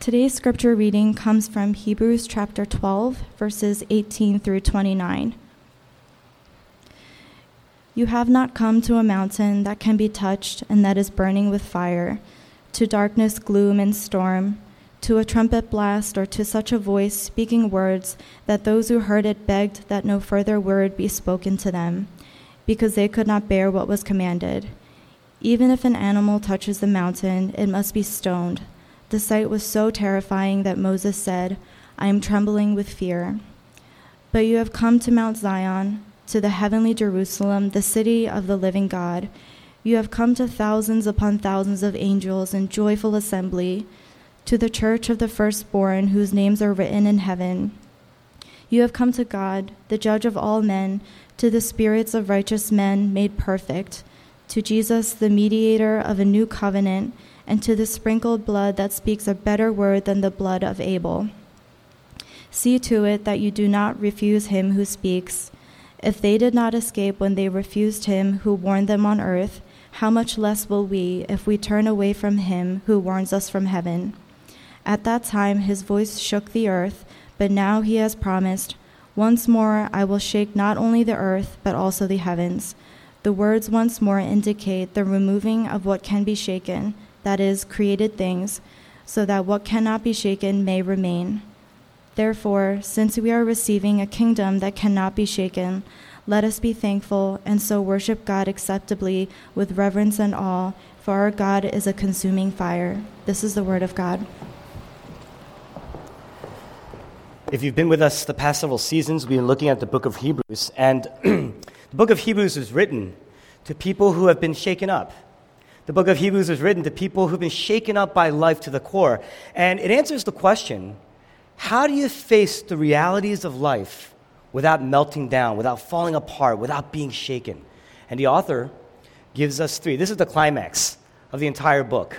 Today's scripture reading comes from Hebrews chapter 12, verses 18 through 29. You have not come to a mountain that can be touched and that is burning with fire, to darkness, gloom, and storm, to a trumpet blast, or to such a voice speaking words that those who heard it begged that no further word be spoken to them, because they could not bear what was commanded. Even if an animal touches the mountain, it must be stoned. The sight was so terrifying that Moses said, I am trembling with fear. But you have come to Mount Zion, to the heavenly Jerusalem, the city of the living God. You have come to thousands upon thousands of angels in joyful assembly, to the church of the firstborn whose names are written in heaven. You have come to God, the judge of all men, to the spirits of righteous men made perfect, to Jesus, the mediator of a new covenant and to the sprinkled blood that speaks a better word than the blood of Abel. See to it that you do not refuse him who speaks. If they did not escape when they refused him who warned them on earth, how much less will we if we turn away from him who warns us from heaven? At that time his voice shook the earth, but now he has promised, Once more I will shake not only the earth, but also the heavens. The words once more indicate the removing of what can be shaken that is, created things, so that what cannot be shaken may remain. Therefore, since we are receiving a kingdom that cannot be shaken, let us be thankful and so worship God acceptably with reverence and awe, for our God is a consuming fire. This is the word of God. If you've been with us the past several seasons, we've been looking at the book of Hebrews, and the book of Hebrews is written to people who have been shaken up the book of Hebrews was written to people who've been shaken up by life to the core. And it answers the question how do you face the realities of life without melting down, without falling apart, without being shaken? And the author gives us three. This is the climax of the entire book.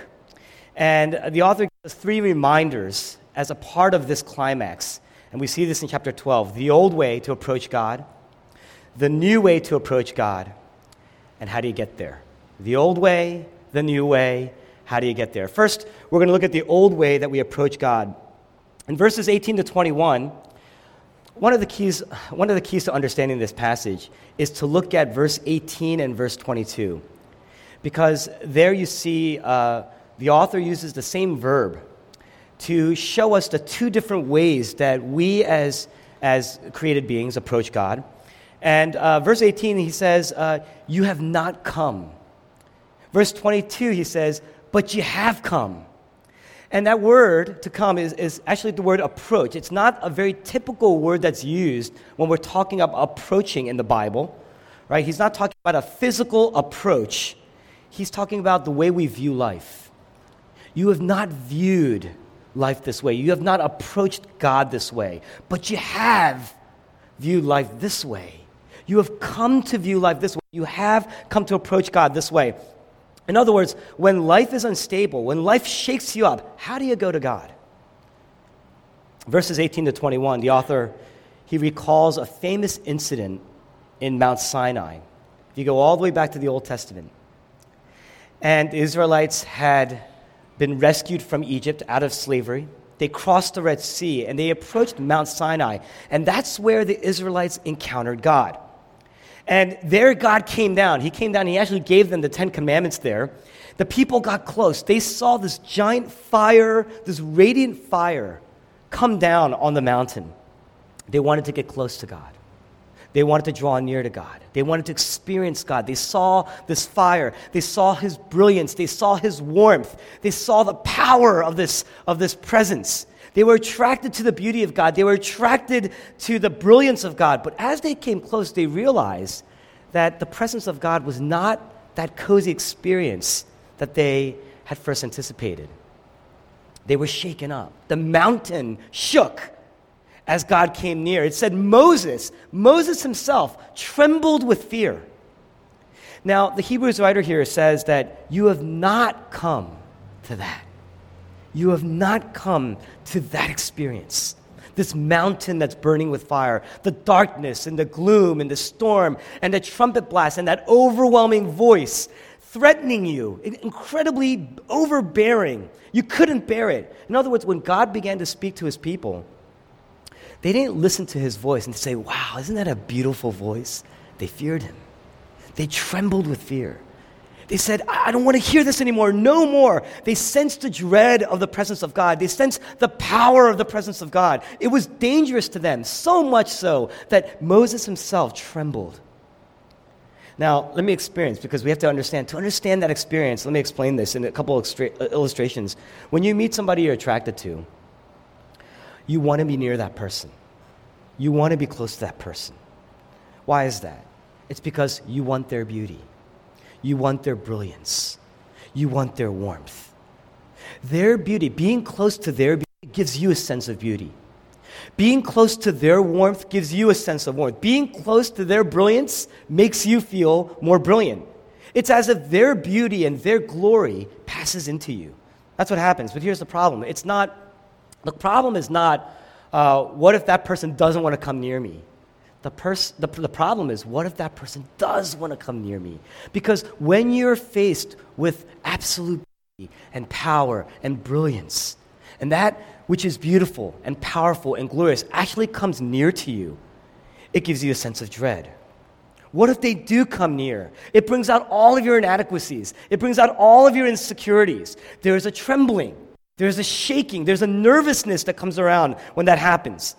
And the author gives us three reminders as a part of this climax. And we see this in chapter 12 the old way to approach God, the new way to approach God, and how do you get there? The old way, the new way. How do you get there? First, we're going to look at the old way that we approach God. In verses 18 to 21, one of the keys, one of the keys to understanding this passage is to look at verse 18 and verse 22. Because there you see uh, the author uses the same verb to show us the two different ways that we as, as created beings approach God. And uh, verse 18, he says, uh, You have not come Verse 22, he says, But you have come. And that word to come is, is actually the word approach. It's not a very typical word that's used when we're talking about approaching in the Bible, right? He's not talking about a physical approach, he's talking about the way we view life. You have not viewed life this way, you have not approached God this way, but you have viewed life this way. You have come to view life this way. You have come to approach God this way. In other words, when life is unstable, when life shakes you up, how do you go to God? Verses 18 to 21, the author he recalls a famous incident in Mount Sinai. If you go all the way back to the Old Testament, and the Israelites had been rescued from Egypt out of slavery. They crossed the Red Sea and they approached Mount Sinai, and that's where the Israelites encountered God. And there God came down. He came down, he actually gave them the Ten Commandments there. The people got close. They saw this giant fire, this radiant fire, come down on the mountain. They wanted to get close to God. They wanted to draw near to God. They wanted to experience God. They saw this fire. They saw His brilliance. They saw His warmth. They saw the power of this, of this presence. They were attracted to the beauty of God, they were attracted to the brilliance of God. But as they came close, they realized that the presence of God was not that cozy experience that they had first anticipated. They were shaken up. The mountain shook as God came near. It said Moses, Moses himself, trembled with fear. Now, the Hebrews writer here says that you have not come to that. You have not come to that experience. This mountain that's burning with fire, the darkness and the gloom and the storm and the trumpet blast and that overwhelming voice threatening you, incredibly overbearing. You couldn't bear it. In other words, when God began to speak to his people, they didn't listen to his voice and say, Wow, isn't that a beautiful voice? They feared him. They trembled with fear. They said, I don't want to hear this anymore, no more. They sensed the dread of the presence of God. They sensed the power of the presence of God. It was dangerous to them, so much so that Moses himself trembled. Now, let me experience because we have to understand. To understand that experience, let me explain this in a couple of uh, illustrations. When you meet somebody you're attracted to, you want to be near that person. You want to be close to that person. Why is that? It's because you want their beauty. You want their brilliance. You want their warmth. Their beauty, being close to their beauty, gives you a sense of beauty. Being close to their warmth gives you a sense of warmth. Being close to their brilliance makes you feel more brilliant. It's as if their beauty and their glory passes into you. That's what happens. But here's the problem it's not, the problem is not, uh, what if that person doesn't want to come near me? The, pers- the, the problem is, what if that person does want to come near me? Because when you're faced with absolute beauty and power and brilliance, and that which is beautiful and powerful and glorious actually comes near to you, it gives you a sense of dread. What if they do come near? It brings out all of your inadequacies. It brings out all of your insecurities. There's a trembling. There's a shaking. There's a nervousness that comes around when that happens.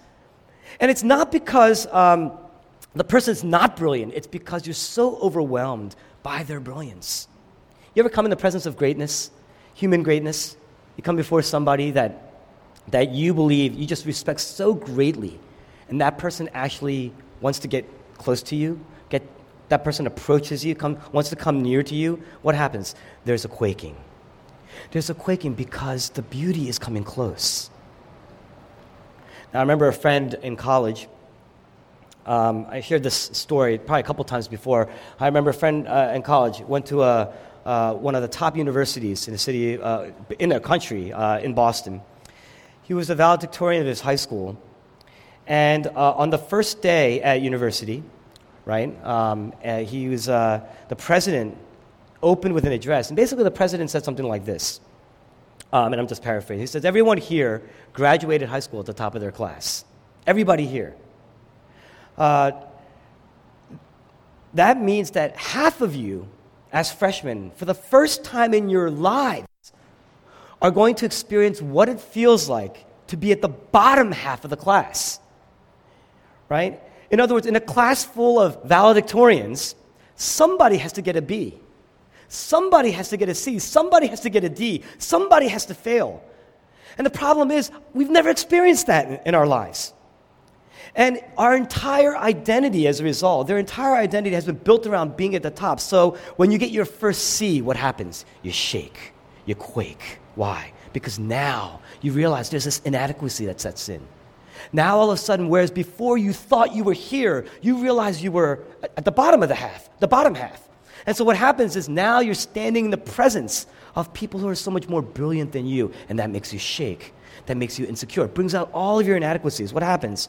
And it's not because um, the person's not brilliant, it's because you're so overwhelmed by their brilliance. You ever come in the presence of greatness, human greatness? You come before somebody that, that you believe you just respect so greatly, and that person actually wants to get close to you, get, that person approaches you, come, wants to come near to you, what happens? There's a quaking. There's a quaking because the beauty is coming close. Now, I remember a friend in college. Um, I shared this story probably a couple times before. I remember a friend uh, in college went to a, uh, one of the top universities in the city, uh, in the country, uh, in Boston. He was a valedictorian of his high school. And uh, on the first day at university, right, um, uh, he was, the president opened with an address. And basically, the president said something like this um, and I'm just paraphrasing. He says, Everyone here graduated high school at the top of their class. Everybody here. Uh, that means that half of you, as freshmen, for the first time in your lives, are going to experience what it feels like to be at the bottom half of the class. Right? In other words, in a class full of valedictorians, somebody has to get a B. Somebody has to get a C, somebody has to get a D, somebody has to fail. And the problem is, we've never experienced that in our lives. And our entire identity as a result, their entire identity has been built around being at the top. So when you get your first C, what happens? You shake, you quake. Why? Because now you realize there's this inadequacy that sets in. Now all of a sudden, whereas before you thought you were here, you realize you were at the bottom of the half, the bottom half. And so what happens is now you're standing in the presence of people who are so much more brilliant than you, and that makes you shake. That makes you insecure. It brings out all of your inadequacies. What happens?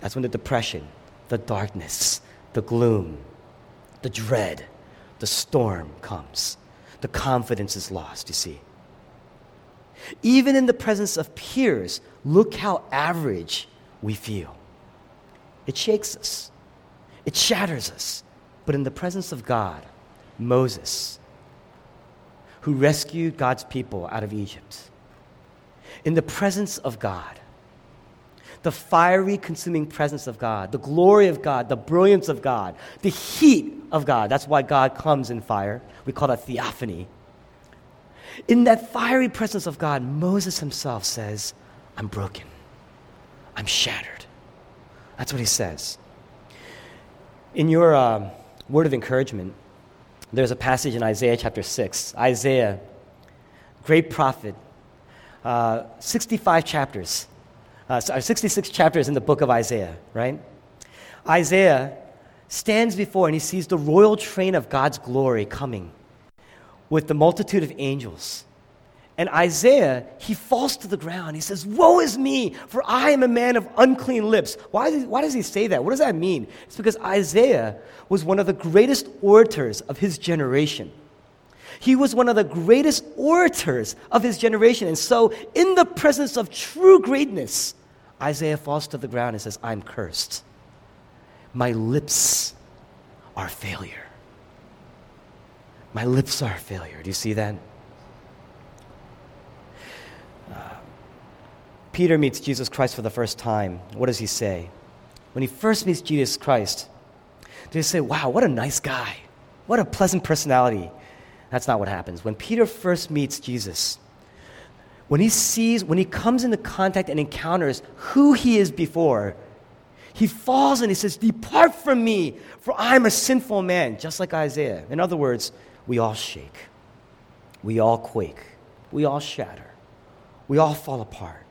That's when the depression, the darkness, the gloom, the dread, the storm comes. The confidence is lost, you see. Even in the presence of peers, look how average we feel. It shakes us, it shatters us. But in the presence of God, Moses, who rescued God's people out of Egypt. In the presence of God, the fiery, consuming presence of God, the glory of God, the brilliance of God, the heat of God. That's why God comes in fire. We call that theophany. In that fiery presence of God, Moses himself says, I'm broken. I'm shattered. That's what he says. In your uh, word of encouragement, there's a passage in Isaiah chapter 6. Isaiah, great prophet, uh, 65 chapters, uh, 66 chapters in the book of Isaiah, right? Isaiah stands before and he sees the royal train of God's glory coming with the multitude of angels. And Isaiah, he falls to the ground. He says, Woe is me, for I am a man of unclean lips. Why, why does he say that? What does that mean? It's because Isaiah was one of the greatest orators of his generation. He was one of the greatest orators of his generation. And so, in the presence of true greatness, Isaiah falls to the ground and says, I'm cursed. My lips are failure. My lips are failure. Do you see that? Peter meets Jesus Christ for the first time. What does he say? When he first meets Jesus Christ, he say, Wow, what a nice guy? What a pleasant personality? That's not what happens. When Peter first meets Jesus, when he sees, when he comes into contact and encounters who he is before, he falls and he says, Depart from me, for I'm a sinful man, just like Isaiah. In other words, we all shake, we all quake, we all shatter, we all fall apart.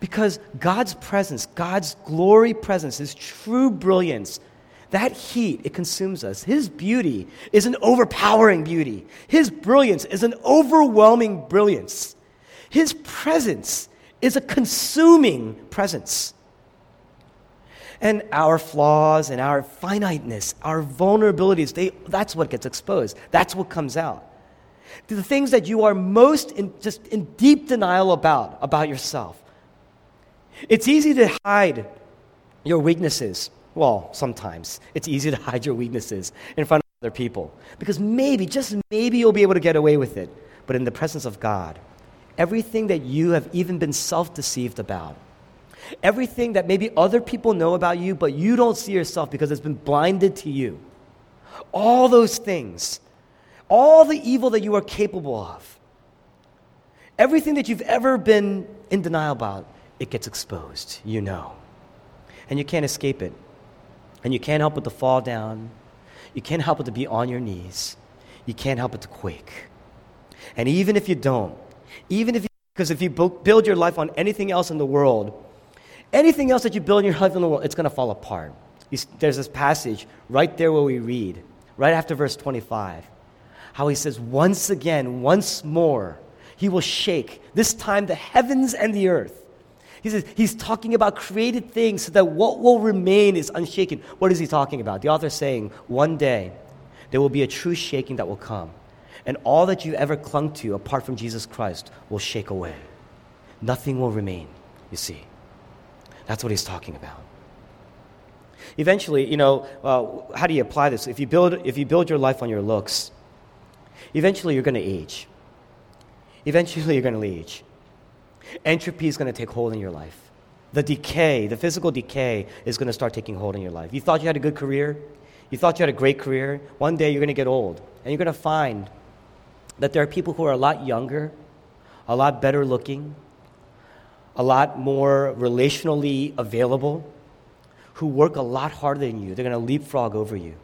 Because God's presence, God's glory presence, His true brilliance, that heat, it consumes us. His beauty is an overpowering beauty. His brilliance is an overwhelming brilliance. His presence is a consuming presence. And our flaws and our finiteness, our vulnerabilities, they, that's what gets exposed. That's what comes out. The things that you are most in, just in deep denial about, about yourself. It's easy to hide your weaknesses. Well, sometimes it's easy to hide your weaknesses in front of other people because maybe, just maybe, you'll be able to get away with it. But in the presence of God, everything that you have even been self deceived about, everything that maybe other people know about you, but you don't see yourself because it's been blinded to you, all those things, all the evil that you are capable of, everything that you've ever been in denial about, it gets exposed. You know. And you can't escape it. And you can't help but to fall down. You can't help but to be on your knees. You can't help but to quake. And even if you don't, even if you, because if you build your life on anything else in the world, anything else that you build in your life in the world, it's going to fall apart. There's this passage right there where we read, right after verse 25, how he says, Once again, once more, he will shake, this time the heavens and the earth. He says he's talking about created things so that what will remain is unshaken. What is he talking about? The author saying, one day there will be a true shaking that will come. And all that you ever clung to apart from Jesus Christ will shake away. Nothing will remain, you see. That's what he's talking about. Eventually, you know, uh, how do you apply this? If you, build, if you build your life on your looks, eventually you're going to age. Eventually you're going to age entropy is going to take hold in your life. The decay, the physical decay, is going to start taking hold in your life. You thought you had a good career, you thought you had a great career. One day you're going to get old, and you're going to find that there are people who are a lot younger, a lot better looking, a lot more relationally available, who work a lot harder than you. They're going to leapfrog over you.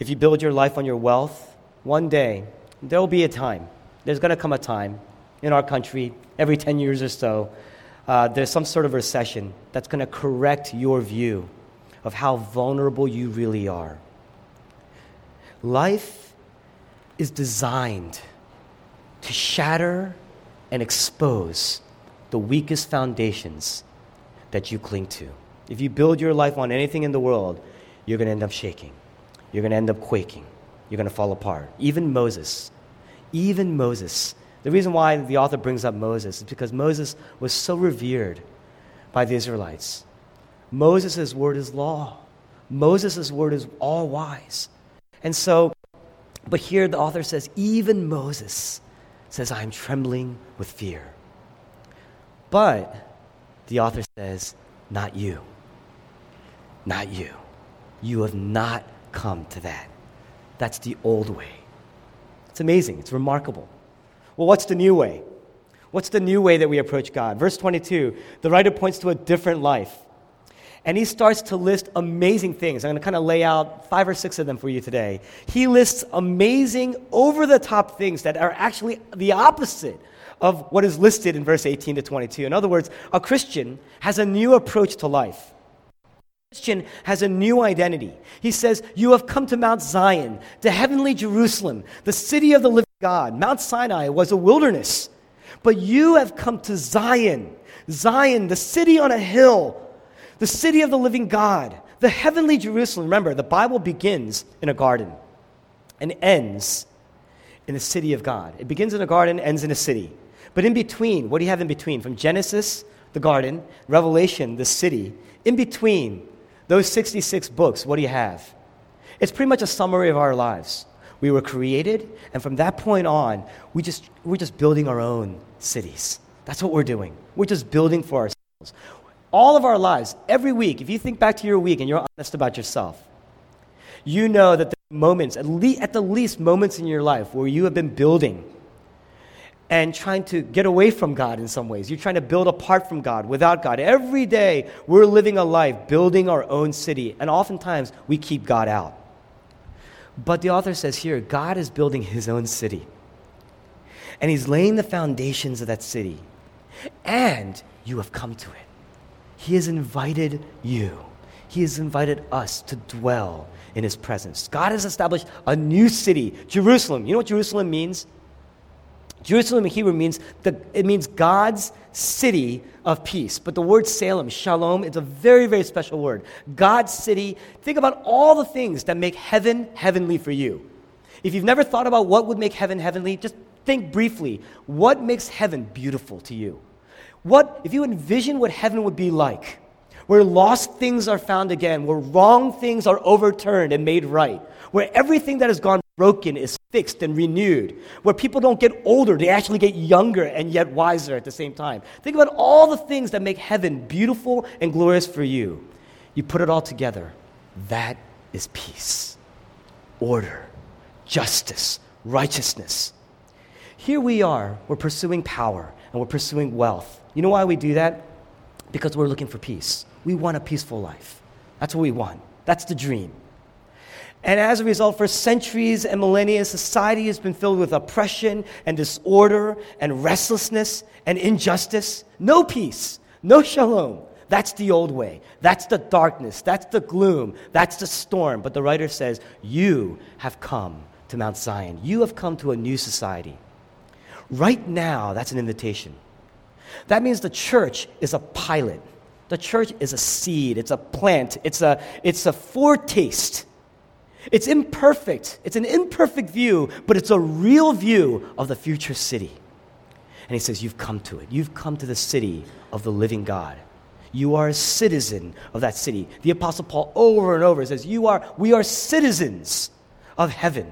If you build your life on your wealth, one day there will be a time, there's going to come a time in our country every 10 years or so, uh, there's some sort of recession that's going to correct your view of how vulnerable you really are. Life is designed to shatter and expose the weakest foundations that you cling to. If you build your life on anything in the world, you're going to end up shaking. You're going to end up quaking. You're going to fall apart. Even Moses, even Moses the reason why the author brings up Moses is because Moses was so revered by the Israelites. Moses' word is law, Moses' word is all wise. And so, but here the author says, even Moses says, I'm trembling with fear. But the author says, not you. Not you. You have not come to that. That's the old way. It's amazing. It's remarkable. Well, what's the new way? What's the new way that we approach God? Verse 22, the writer points to a different life. And he starts to list amazing things. I'm going to kind of lay out five or six of them for you today. He lists amazing, over the top things that are actually the opposite of what is listed in verse 18 to 22. In other words, a Christian has a new approach to life. A Christian has a new identity. He says, You have come to Mount Zion, to heavenly Jerusalem, the city of the living God. Mount Sinai was a wilderness, but you have come to Zion. Zion, the city on a hill, the city of the living God, the heavenly Jerusalem. Remember, the Bible begins in a garden. and ends in the city of God. It begins in a garden, ends in a city. But in between, what do you have in between? From Genesis, the garden, Revelation, the city, in between those 66 books, what do you have? It's pretty much a summary of our lives. We were created, and from that point on, we just, we're just building our own cities. That's what we're doing. We're just building for ourselves. All of our lives, every week, if you think back to your week and you're honest about yourself, you know that there are moments, at, le- at the least moments in your life, where you have been building and trying to get away from God in some ways. You're trying to build apart from God, without God. Every day, we're living a life building our own city, and oftentimes we keep God out. But the author says here God is building his own city, and he's laying the foundations of that city, and you have come to it. He has invited you, he has invited us to dwell in his presence. God has established a new city, Jerusalem. You know what Jerusalem means? Jerusalem in Hebrew means the, it means God's city of peace. But the word Salem, shalom, is a very, very special word. God's city. Think about all the things that make heaven heavenly for you. If you've never thought about what would make heaven heavenly, just think briefly. What makes heaven beautiful to you? What, if you envision what heaven would be like, where lost things are found again, where wrong things are overturned and made right, where everything that has gone broken is fixed and renewed, where people don't get older, they actually get younger and yet wiser at the same time. Think about all the things that make heaven beautiful and glorious for you. You put it all together. That is peace, order, justice, righteousness. Here we are, we're pursuing power and we're pursuing wealth. You know why we do that? Because we're looking for peace. We want a peaceful life. That's what we want. That's the dream. And as a result, for centuries and millennia, society has been filled with oppression and disorder and restlessness and injustice. No peace, no shalom. That's the old way. That's the darkness. That's the gloom. That's the storm. But the writer says, You have come to Mount Zion. You have come to a new society. Right now, that's an invitation. That means the church is a pilot. The church is a seed, it's a plant, it's a, it's a foretaste it's imperfect. It's an imperfect view, but it's a real view of the future city. And he says, You've come to it. You've come to the city of the living God. You are a citizen of that city. The Apostle Paul over and over says, You are, we are citizens of heaven.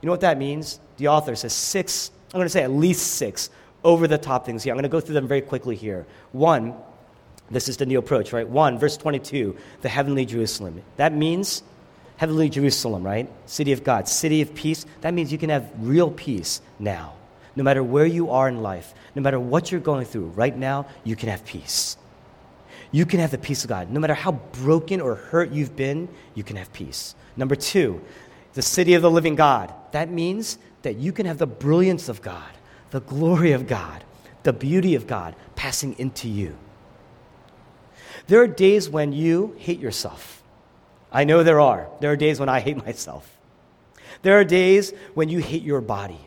You know what that means? The author says six, I'm going to say at least six over the top things here. I'm going to go through them very quickly here. One, this is the new approach, right? One, verse 22, the heavenly Jerusalem. That means heavenly Jerusalem, right? City of God, city of peace. That means you can have real peace now. No matter where you are in life, no matter what you're going through, right now, you can have peace. You can have the peace of God. No matter how broken or hurt you've been, you can have peace. Number two, the city of the living God. That means that you can have the brilliance of God, the glory of God, the beauty of God passing into you. There are days when you hate yourself. I know there are. There are days when I hate myself. There are days when you hate your body.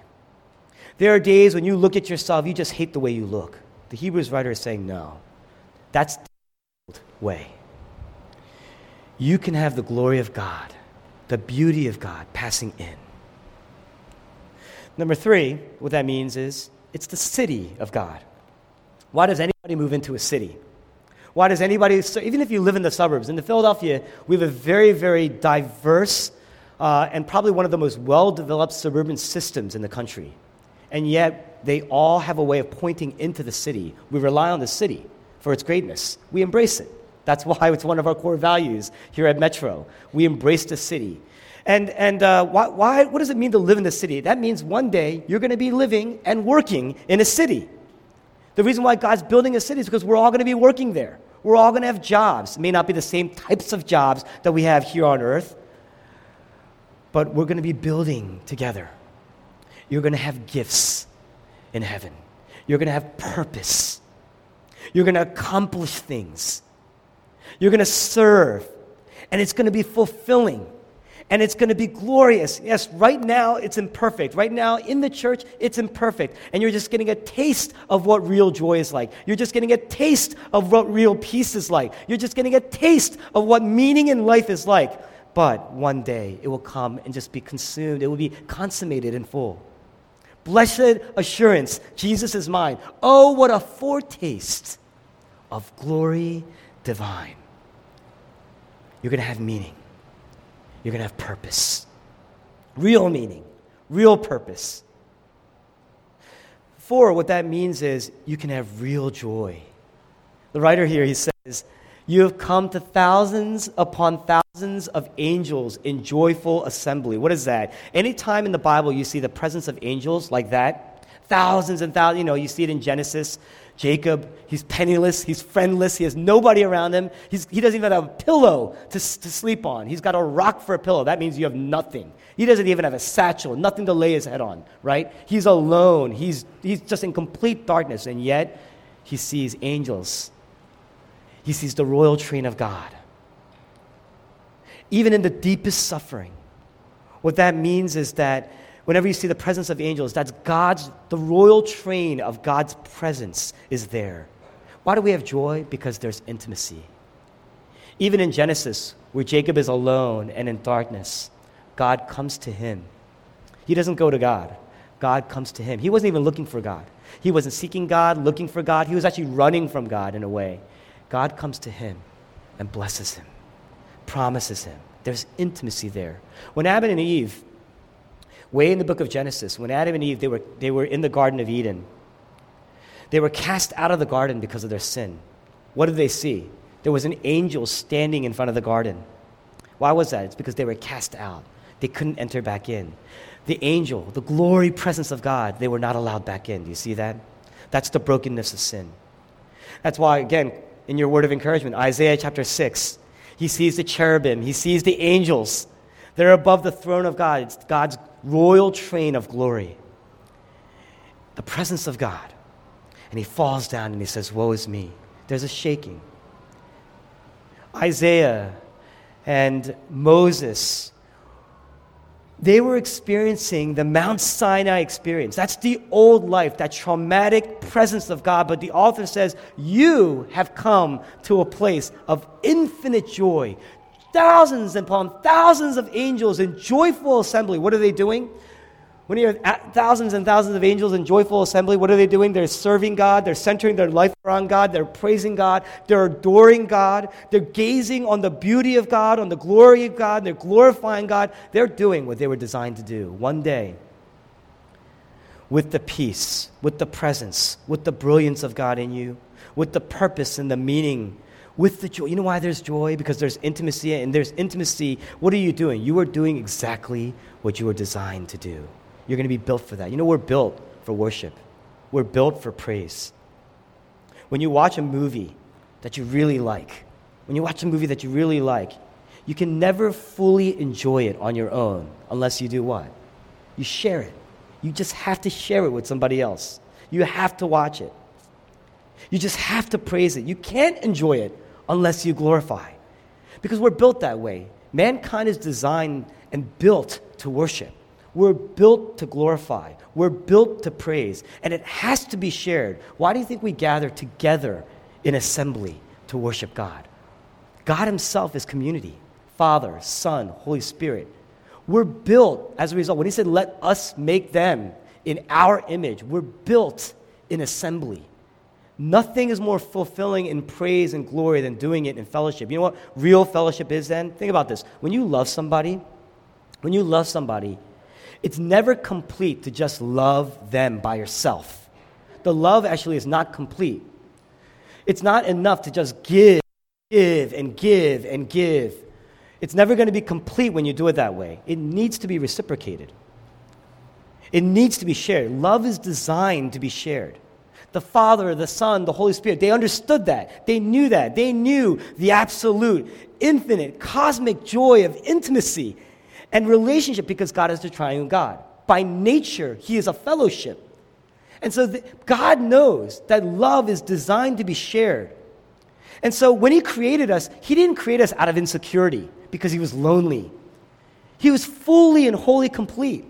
There are days when you look at yourself, you just hate the way you look. The Hebrews writer is saying, no, that's the way. You can have the glory of God, the beauty of God passing in. Number three, what that means is it's the city of God. Why does anybody move into a city? Why does anybody, even if you live in the suburbs, in the Philadelphia, we have a very, very diverse uh, and probably one of the most well developed suburban systems in the country. And yet, they all have a way of pointing into the city. We rely on the city for its greatness, we embrace it. That's why it's one of our core values here at Metro. We embrace the city. And, and uh, why, why, what does it mean to live in the city? That means one day you're going to be living and working in a city. The reason why God's building a city is because we're all going to be working there. We're all going to have jobs. It may not be the same types of jobs that we have here on earth, but we're going to be building together. You're going to have gifts in heaven. You're going to have purpose. You're going to accomplish things. You're going to serve. And it's going to be fulfilling and it's going to be glorious. Yes, right now it's imperfect. Right now in the church, it's imperfect. And you're just getting a taste of what real joy is like. You're just getting a taste of what real peace is like. You're just getting a taste of what meaning in life is like. but one day it will come and just be consumed. It will be consummated in full. Blessed assurance, Jesus is mine. Oh, what a foretaste of glory divine. You're going to have meaning. You're going to have purpose. Real meaning, real purpose. Four, what that means is you can have real joy. The writer here, he says, You have come to thousands upon thousands of angels in joyful assembly. What is that? Anytime in the Bible you see the presence of angels like that, thousands and thousands, you know, you see it in Genesis. Jacob, he's penniless, he's friendless, he has nobody around him. He's, he doesn't even have a pillow to, to sleep on. He's got a rock for a pillow. That means you have nothing. He doesn't even have a satchel, nothing to lay his head on, right? He's alone. He's, he's just in complete darkness, and yet he sees angels. He sees the royal train of God. Even in the deepest suffering, what that means is that whenever you see the presence of angels, that's God's, the royal train of God's presence is there. Why do we have joy? Because there's intimacy. Even in Genesis, where Jacob is alone and in darkness, God comes to him. He doesn't go to God, God comes to him. He wasn't even looking for God. He wasn't seeking God, looking for God. He was actually running from God in a way. God comes to him and blesses him, promises him. There's intimacy there. When Adam and Eve way in the book of Genesis, when Adam and Eve, they were, they were in the Garden of Eden. They were cast out of the garden because of their sin. What did they see? There was an angel standing in front of the garden. Why was that? It's because they were cast out. They couldn't enter back in. The angel, the glory presence of God, they were not allowed back in. Do you see that? That's the brokenness of sin. That's why, again, in your word of encouragement, Isaiah chapter 6, he sees the cherubim, he sees the angels. They're above the throne of God. It's God's royal train of glory. The presence of God. And he falls down and he says, Woe is me. There's a shaking. Isaiah and Moses, they were experiencing the Mount Sinai experience. That's the old life, that traumatic presence of God. But the author says, You have come to a place of infinite joy, thousands upon thousands of angels in joyful assembly. What are they doing? When you have thousands and thousands of angels in joyful assembly, what are they doing? They're serving God. They're centering their life around God. They're praising God. They're adoring God. They're gazing on the beauty of God, on the glory of God. They're glorifying God. They're doing what they were designed to do. One day, with the peace, with the presence, with the brilliance of God in you, with the purpose and the meaning with the joy. You know why there's joy? Because there's intimacy, and there's intimacy. What are you doing? You are doing exactly what you were designed to do. You're going to be built for that. You know, we're built for worship, we're built for praise. When you watch a movie that you really like, when you watch a movie that you really like, you can never fully enjoy it on your own unless you do what? You share it. You just have to share it with somebody else. You have to watch it. You just have to praise it. You can't enjoy it unless you glorify. Because we're built that way. Mankind is designed and built to worship. We're built to glorify. We're built to praise. And it has to be shared. Why do you think we gather together in assembly to worship God? God Himself is community Father, Son, Holy Spirit. We're built as a result. When He said, let us make them in our image, we're built in assembly. Nothing is more fulfilling in praise and glory than doing it in fellowship. You know what real fellowship is then? Think about this. When you love somebody, when you love somebody, it's never complete to just love them by yourself. The love actually is not complete. It's not enough to just give, give, and give, and give. It's never going to be complete when you do it that way. It needs to be reciprocated, it needs to be shared. Love is designed to be shared the Father, the Son, the Holy Spirit. They understood that. They knew that. They knew the absolute, infinite, cosmic joy of intimacy and relationship because God is the triune God. By nature, He is a fellowship. And so the, God knows that love is designed to be shared. And so when He created us, He didn't create us out of insecurity because He was lonely. He was fully and wholly complete.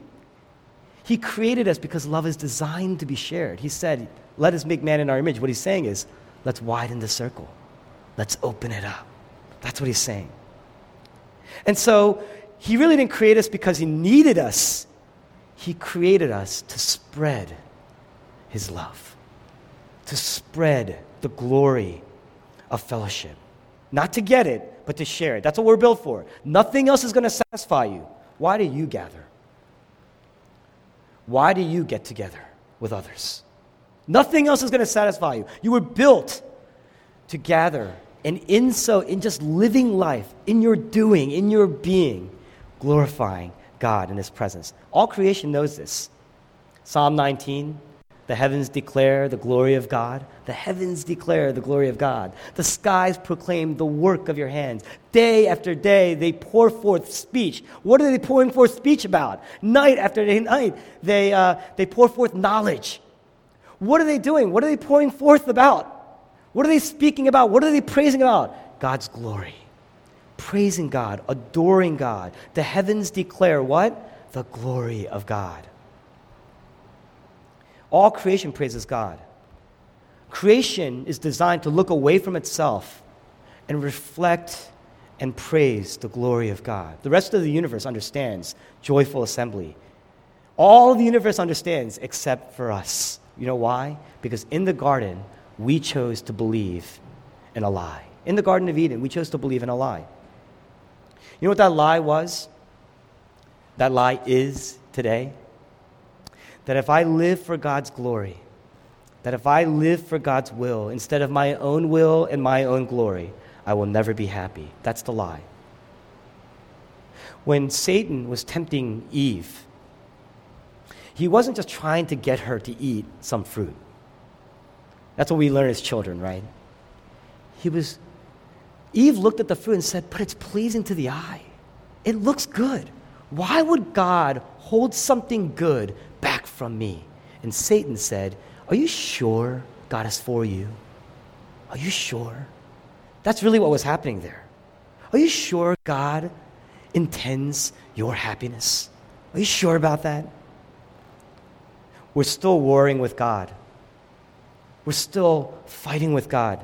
He created us because love is designed to be shared. He said, let us make man in our image. What he's saying is, let's widen the circle. Let's open it up. That's what he's saying. And so he really didn't create us because he needed us. He created us to spread his love, to spread the glory of fellowship. Not to get it, but to share it. That's what we're built for. Nothing else is going to satisfy you. Why do you gather? Why do you get together with others? Nothing else is going to satisfy you. You were built to gather, and in so, in just living life, in your doing, in your being, glorifying God in His presence. All creation knows this. Psalm 19 the heavens declare the glory of God. The heavens declare the glory of God. The skies proclaim the work of your hands. Day after day, they pour forth speech. What are they pouring forth speech about? Night after night, they, uh, they pour forth knowledge. What are they doing? What are they pouring forth about? What are they speaking about? What are they praising about? God's glory. Praising God, adoring God. The heavens declare what? The glory of God. All creation praises God. Creation is designed to look away from itself and reflect and praise the glory of God. The rest of the universe understands joyful assembly. All the universe understands except for us. You know why? Because in the garden, we chose to believe in a lie. In the Garden of Eden, we chose to believe in a lie. You know what that lie was? That lie is today? that if I live for God's glory, that if I live for God's will instead of my own will and my own glory, I will never be happy. That's the lie. When Satan was tempting Eve, he wasn't just trying to get her to eat some fruit. That's what we learn as children, right? He was, Eve looked at the fruit and said, But it's pleasing to the eye. It looks good. Why would God hold something good back from me. And Satan said, Are you sure God is for you? Are you sure? That's really what was happening there. Are you sure God intends your happiness? Are you sure about that? We're still warring with God. We're still fighting with God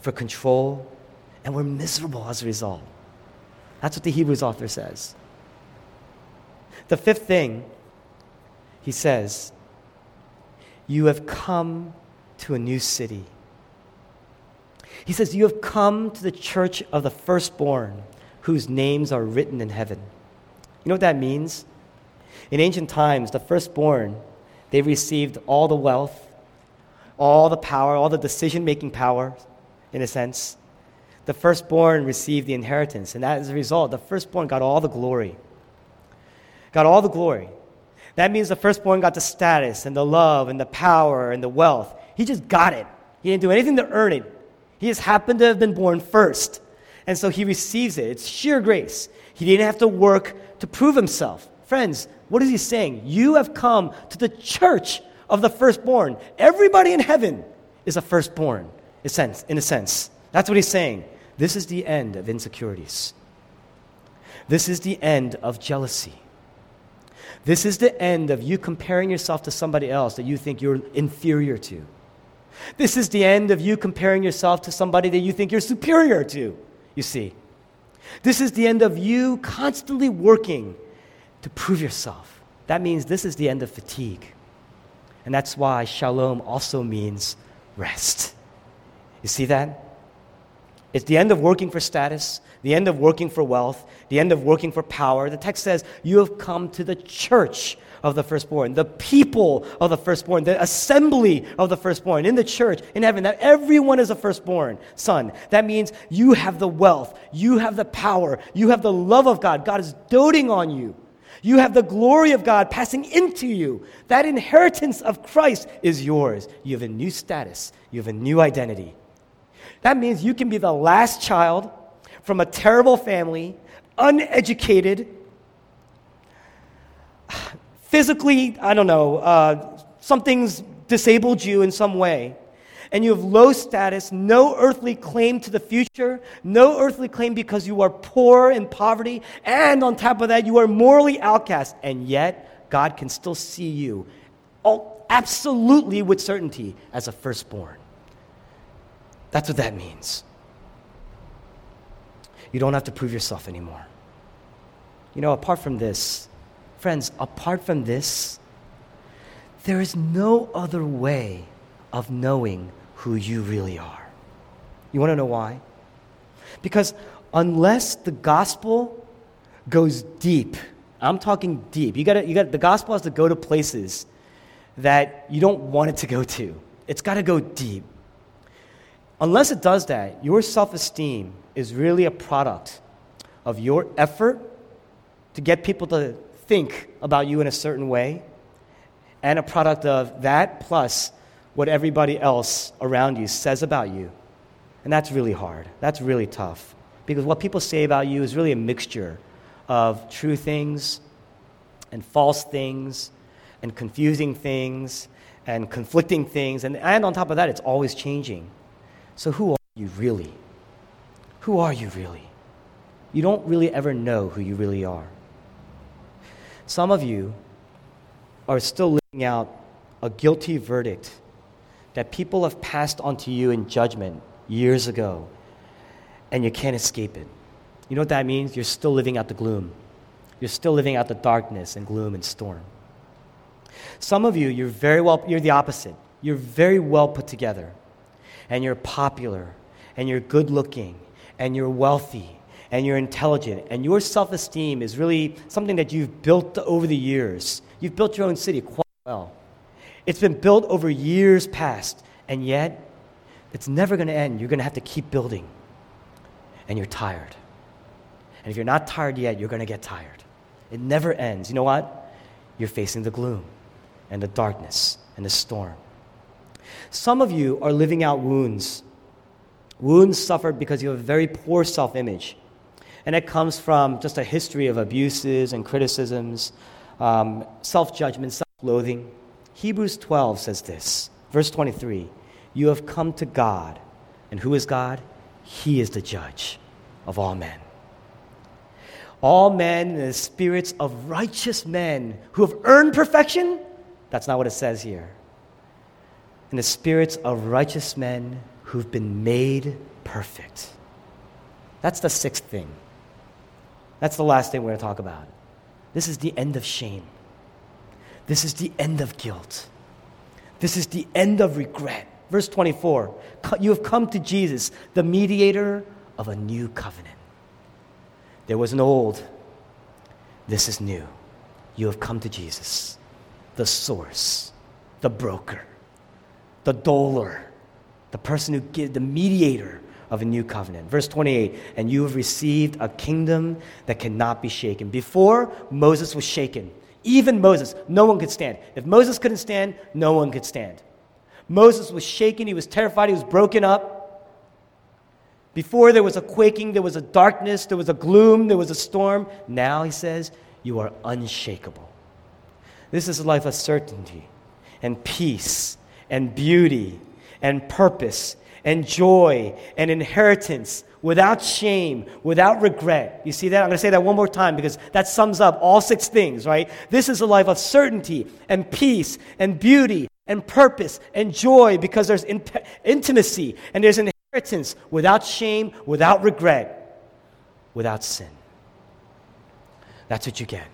for control, and we're miserable as a result. That's what the Hebrews author says. The fifth thing he says, You have come to a new city. He says, You have come to the church of the firstborn, whose names are written in heaven. You know what that means? In ancient times, the firstborn, they received all the wealth, all the power, all the decision making power, in a sense. The firstborn received the inheritance, and as a result, the firstborn got all the glory. Got all the glory. That means the firstborn got the status and the love and the power and the wealth. He just got it. He didn't do anything to earn it. He just happened to have been born first. And so he receives it. It's sheer grace. He didn't have to work to prove himself. Friends, what is he saying? You have come to the church of the firstborn. Everybody in heaven is a firstborn, in a sense. In a sense. That's what he's saying. This is the end of insecurities. This is the end of jealousy. This is the end of you comparing yourself to somebody else that you think you're inferior to. This is the end of you comparing yourself to somebody that you think you're superior to, you see. This is the end of you constantly working to prove yourself. That means this is the end of fatigue. And that's why shalom also means rest. You see that? It's the end of working for status, the end of working for wealth, the end of working for power. The text says, You have come to the church of the firstborn, the people of the firstborn, the assembly of the firstborn in the church in heaven. That everyone is a firstborn son. That means you have the wealth, you have the power, you have the love of God. God is doting on you. You have the glory of God passing into you. That inheritance of Christ is yours. You have a new status, you have a new identity. That means you can be the last child from a terrible family, uneducated, physically, I don't know, uh, something's disabled you in some way, and you have low status, no earthly claim to the future, no earthly claim because you are poor in poverty, and on top of that, you are morally outcast, and yet God can still see you oh, absolutely with certainty as a firstborn. That's what that means. You don't have to prove yourself anymore. You know, apart from this, friends, apart from this, there is no other way of knowing who you really are. You want to know why? Because unless the gospel goes deep, I'm talking deep. You got you got the gospel has to go to places that you don't want it to go to. It's got to go deep. Unless it does that, your self-esteem is really a product of your effort to get people to think about you in a certain way and a product of that plus what everybody else around you says about you. And that's really hard. That's really tough. Because what people say about you is really a mixture of true things and false things and confusing things and conflicting things. And, and on top of that, it's always changing. So, who are you really? Who are you really? You don't really ever know who you really are. Some of you are still living out a guilty verdict that people have passed on to you in judgment years ago, and you can't escape it. You know what that means? You're still living out the gloom. You're still living out the darkness and gloom and storm. Some of you, you're very well, you're the opposite. You're very well put together, and you're popular, and you're good looking, and you're wealthy, and you're intelligent, and your self esteem is really something that you've built over the years. You've built your own city quite well. It's been built over years past, and yet it's never going to end. You're going to have to keep building, and you're tired. And if you're not tired yet, you're going to get tired. It never ends. You know what? You're facing the gloom and the darkness and the storm. Some of you are living out wounds. Wounds suffered because you have a very poor self image. And it comes from just a history of abuses and criticisms, um, self judgment, self loathing. Hebrews 12 says this, verse 23 You have come to God. And who is God? He is the judge of all men all men the spirits of righteous men who have earned perfection? That's not what it says here. And the spirits of righteous men who've been made perfect. That's the sixth thing. That's the last thing we're going to talk about. This is the end of shame. This is the end of guilt. This is the end of regret. Verse 24 You have come to Jesus, the mediator of a new covenant. There was an old, this is new. You have come to Jesus, the source, the broker, the doler, the person who gives, the mediator of a new covenant. Verse 28 And you have received a kingdom that cannot be shaken. Before, Moses was shaken. Even Moses, no one could stand. If Moses couldn't stand, no one could stand. Moses was shaken, he was terrified, he was broken up. Before there was a quaking, there was a darkness, there was a gloom, there was a storm. Now, he says, you are unshakable. This is a life of certainty and peace and beauty and purpose and joy and inheritance without shame, without regret. You see that? I'm going to say that one more time because that sums up all six things, right? This is a life of certainty and peace and beauty and purpose and joy because there's in- intimacy and there's inheritance without shame, without regret, without sin. That's what you get.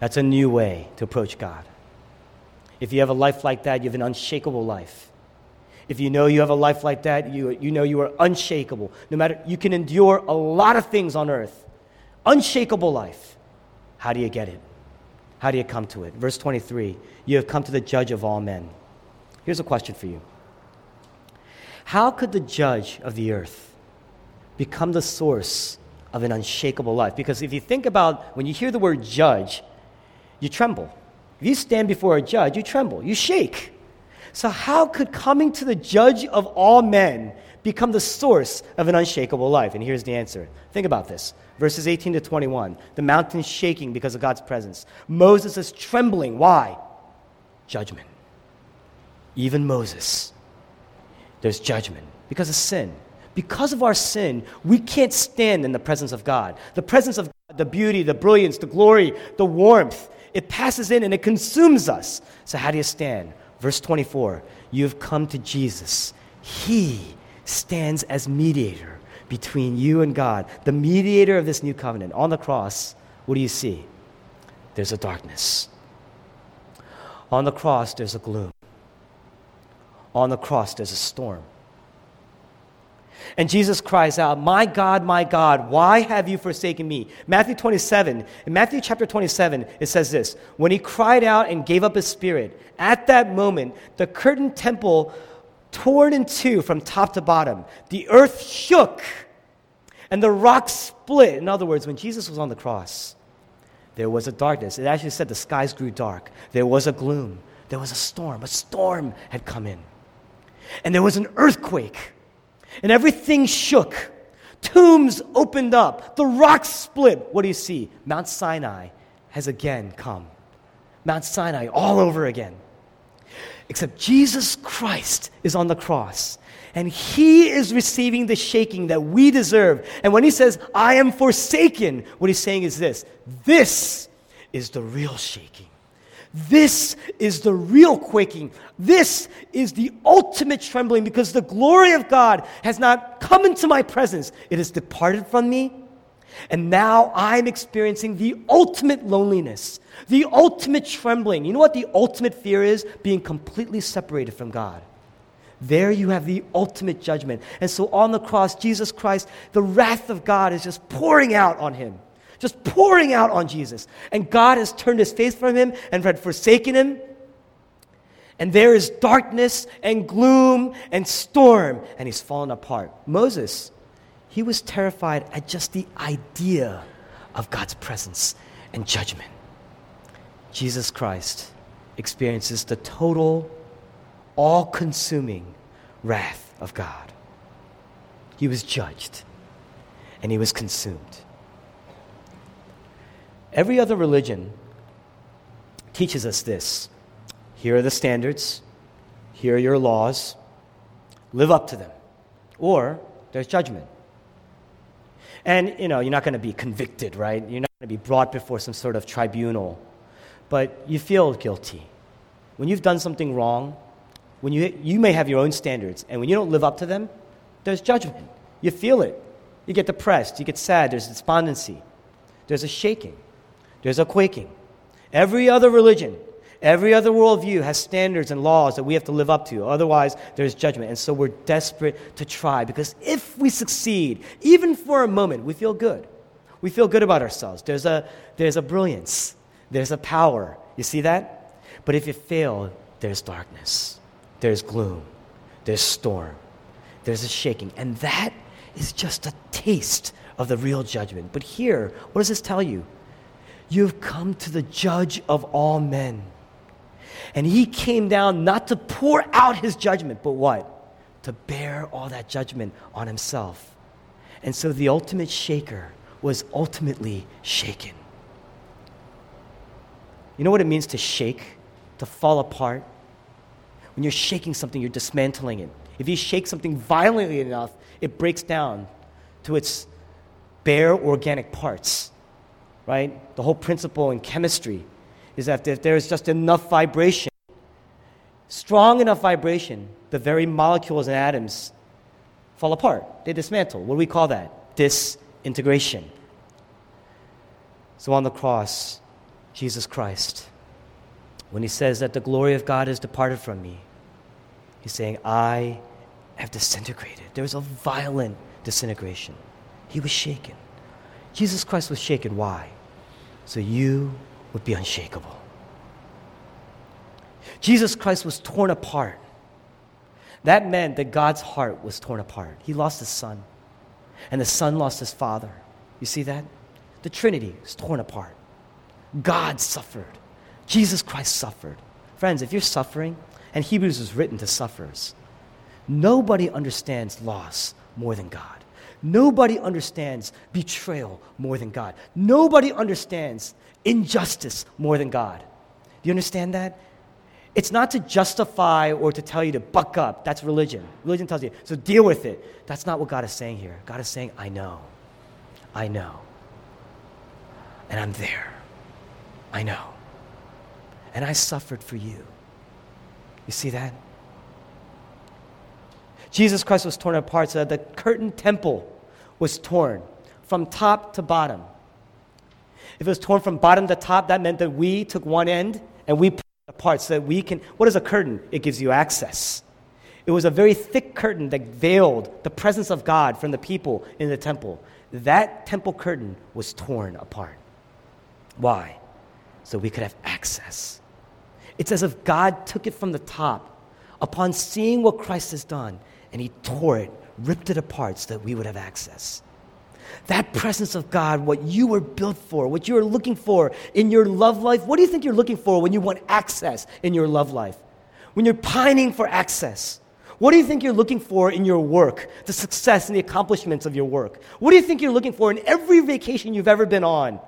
That's a new way to approach God. If you have a life like that, you have an unshakable life. If you know you have a life like that, you, you know you are unshakable. No matter, you can endure a lot of things on earth. Unshakable life. How do you get it? How do you come to it? Verse 23 You have come to the judge of all men. Here's a question for you how could the judge of the earth become the source of an unshakable life? Because if you think about when you hear the word judge, you tremble. If you stand before a judge, you tremble, you shake. So, how could coming to the judge of all men become the source of an unshakable life? And here's the answer. Think about this. Verses 18 to 21. The mountain's shaking because of God's presence. Moses is trembling. Why? Judgment. Even Moses there's judgment because of sin. Because of our sin, we can't stand in the presence of God. The presence of God, the beauty, the brilliance, the glory, the warmth, it passes in and it consumes us. So, how do you stand? Verse 24 You have come to Jesus. He stands as mediator between you and God, the mediator of this new covenant. On the cross, what do you see? There's a darkness. On the cross, there's a gloom. On the cross, there's a storm. And Jesus cries out, My God, my God, why have you forsaken me? Matthew 27, in Matthew chapter 27, it says this When he cried out and gave up his spirit, at that moment, the curtain temple torn in two from top to bottom. The earth shook and the rocks split. In other words, when Jesus was on the cross, there was a darkness. It actually said the skies grew dark. There was a gloom. There was a storm. A storm had come in. And there was an earthquake. And everything shook. Tombs opened up. The rocks split. What do you see? Mount Sinai has again come. Mount Sinai all over again. Except Jesus Christ is on the cross. And he is receiving the shaking that we deserve. And when he says, I am forsaken, what he's saying is this this is the real shaking. This is the real quaking. This is the ultimate trembling because the glory of God has not come into my presence. It has departed from me. And now I'm experiencing the ultimate loneliness, the ultimate trembling. You know what the ultimate fear is? Being completely separated from God. There you have the ultimate judgment. And so on the cross, Jesus Christ, the wrath of God is just pouring out on him just pouring out on Jesus. And God has turned his face from him and had forsaken him. And there is darkness and gloom and storm, and he's fallen apart. Moses, he was terrified at just the idea of God's presence and judgment. Jesus Christ experiences the total, all consuming wrath of God. He was judged and he was consumed. Every other religion teaches us this. Here are the standards, here are your laws, live up to them. Or there's judgment. And, you know, you're not going to be convicted, right? You're not going to be brought before some sort of tribunal. But you feel guilty. When you've done something wrong, when you, you may have your own standards, and when you don't live up to them, there's judgment. You feel it. You get depressed, you get sad, there's despondency, there's a shaking. There's a quaking. Every other religion, every other worldview has standards and laws that we have to live up to. Otherwise, there's judgment. And so we're desperate to try because if we succeed, even for a moment, we feel good. We feel good about ourselves. There's a, there's a brilliance, there's a power. You see that? But if you fail, there's darkness, there's gloom, there's storm, there's a shaking. And that is just a taste of the real judgment. But here, what does this tell you? You've come to the judge of all men. And he came down not to pour out his judgment, but what? To bear all that judgment on himself. And so the ultimate shaker was ultimately shaken. You know what it means to shake, to fall apart? When you're shaking something, you're dismantling it. If you shake something violently enough, it breaks down to its bare organic parts right? The whole principle in chemistry is that if there is just enough vibration, strong enough vibration, the very molecules and atoms fall apart. They dismantle. What do we call that? Disintegration. So on the cross, Jesus Christ, when he says that the glory of God has departed from me, he's saying, I have disintegrated. There was a violent disintegration. He was shaken. Jesus Christ was shaken. Why? So you would be unshakable. Jesus Christ was torn apart. That meant that God's heart was torn apart. He lost his son, and the son lost his father. You see that? The Trinity is torn apart. God suffered. Jesus Christ suffered. Friends, if you're suffering, and Hebrews was written to sufferers, nobody understands loss more than God. Nobody understands betrayal more than God. Nobody understands injustice more than God. Do you understand that? It's not to justify or to tell you to buck up. That's religion. Religion tells you, so deal with it. That's not what God is saying here. God is saying, I know. I know. And I'm there. I know. And I suffered for you. You see that? Jesus Christ was torn apart so that the curtain temple was torn from top to bottom. If it was torn from bottom to top, that meant that we took one end and we put it apart so that we can. What is a curtain? It gives you access. It was a very thick curtain that veiled the presence of God from the people in the temple. That temple curtain was torn apart. Why? So we could have access. It's as if God took it from the top upon seeing what Christ has done, and he tore it, ripped it apart so that we would have access. That presence of God, what you were built for, what you are looking for in your love life, what do you think you're looking for when you want access in your love life? When you're pining for access? What do you think you're looking for in your work, the success and the accomplishments of your work? What do you think you're looking for in every vacation you've ever been on?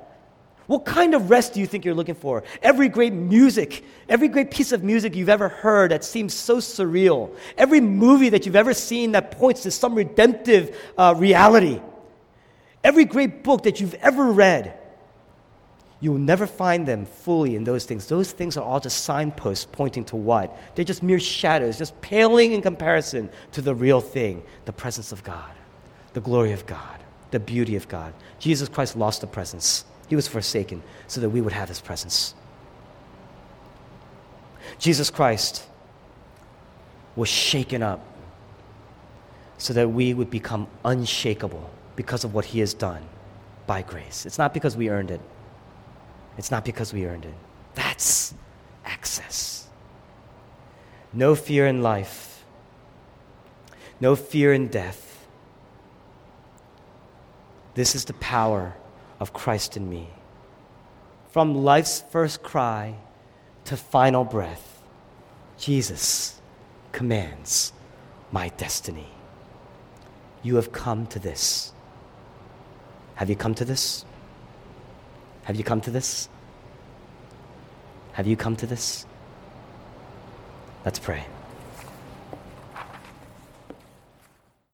What kind of rest do you think you're looking for? Every great music, every great piece of music you've ever heard that seems so surreal, every movie that you've ever seen that points to some redemptive uh, reality, every great book that you've ever read, you will never find them fully in those things. Those things are all just signposts pointing to what? They're just mere shadows, just paling in comparison to the real thing the presence of God, the glory of God, the beauty of God. Jesus Christ lost the presence. He was forsaken so that we would have his presence. Jesus Christ was shaken up so that we would become unshakable because of what he has done by grace. It's not because we earned it. It's not because we earned it. That's access. No fear in life. No fear in death. This is the power of Christ in me. From life's first cry to final breath, Jesus commands my destiny. You have come to this. Have you come to this? Have you come to this? Have you come to this? Let's pray.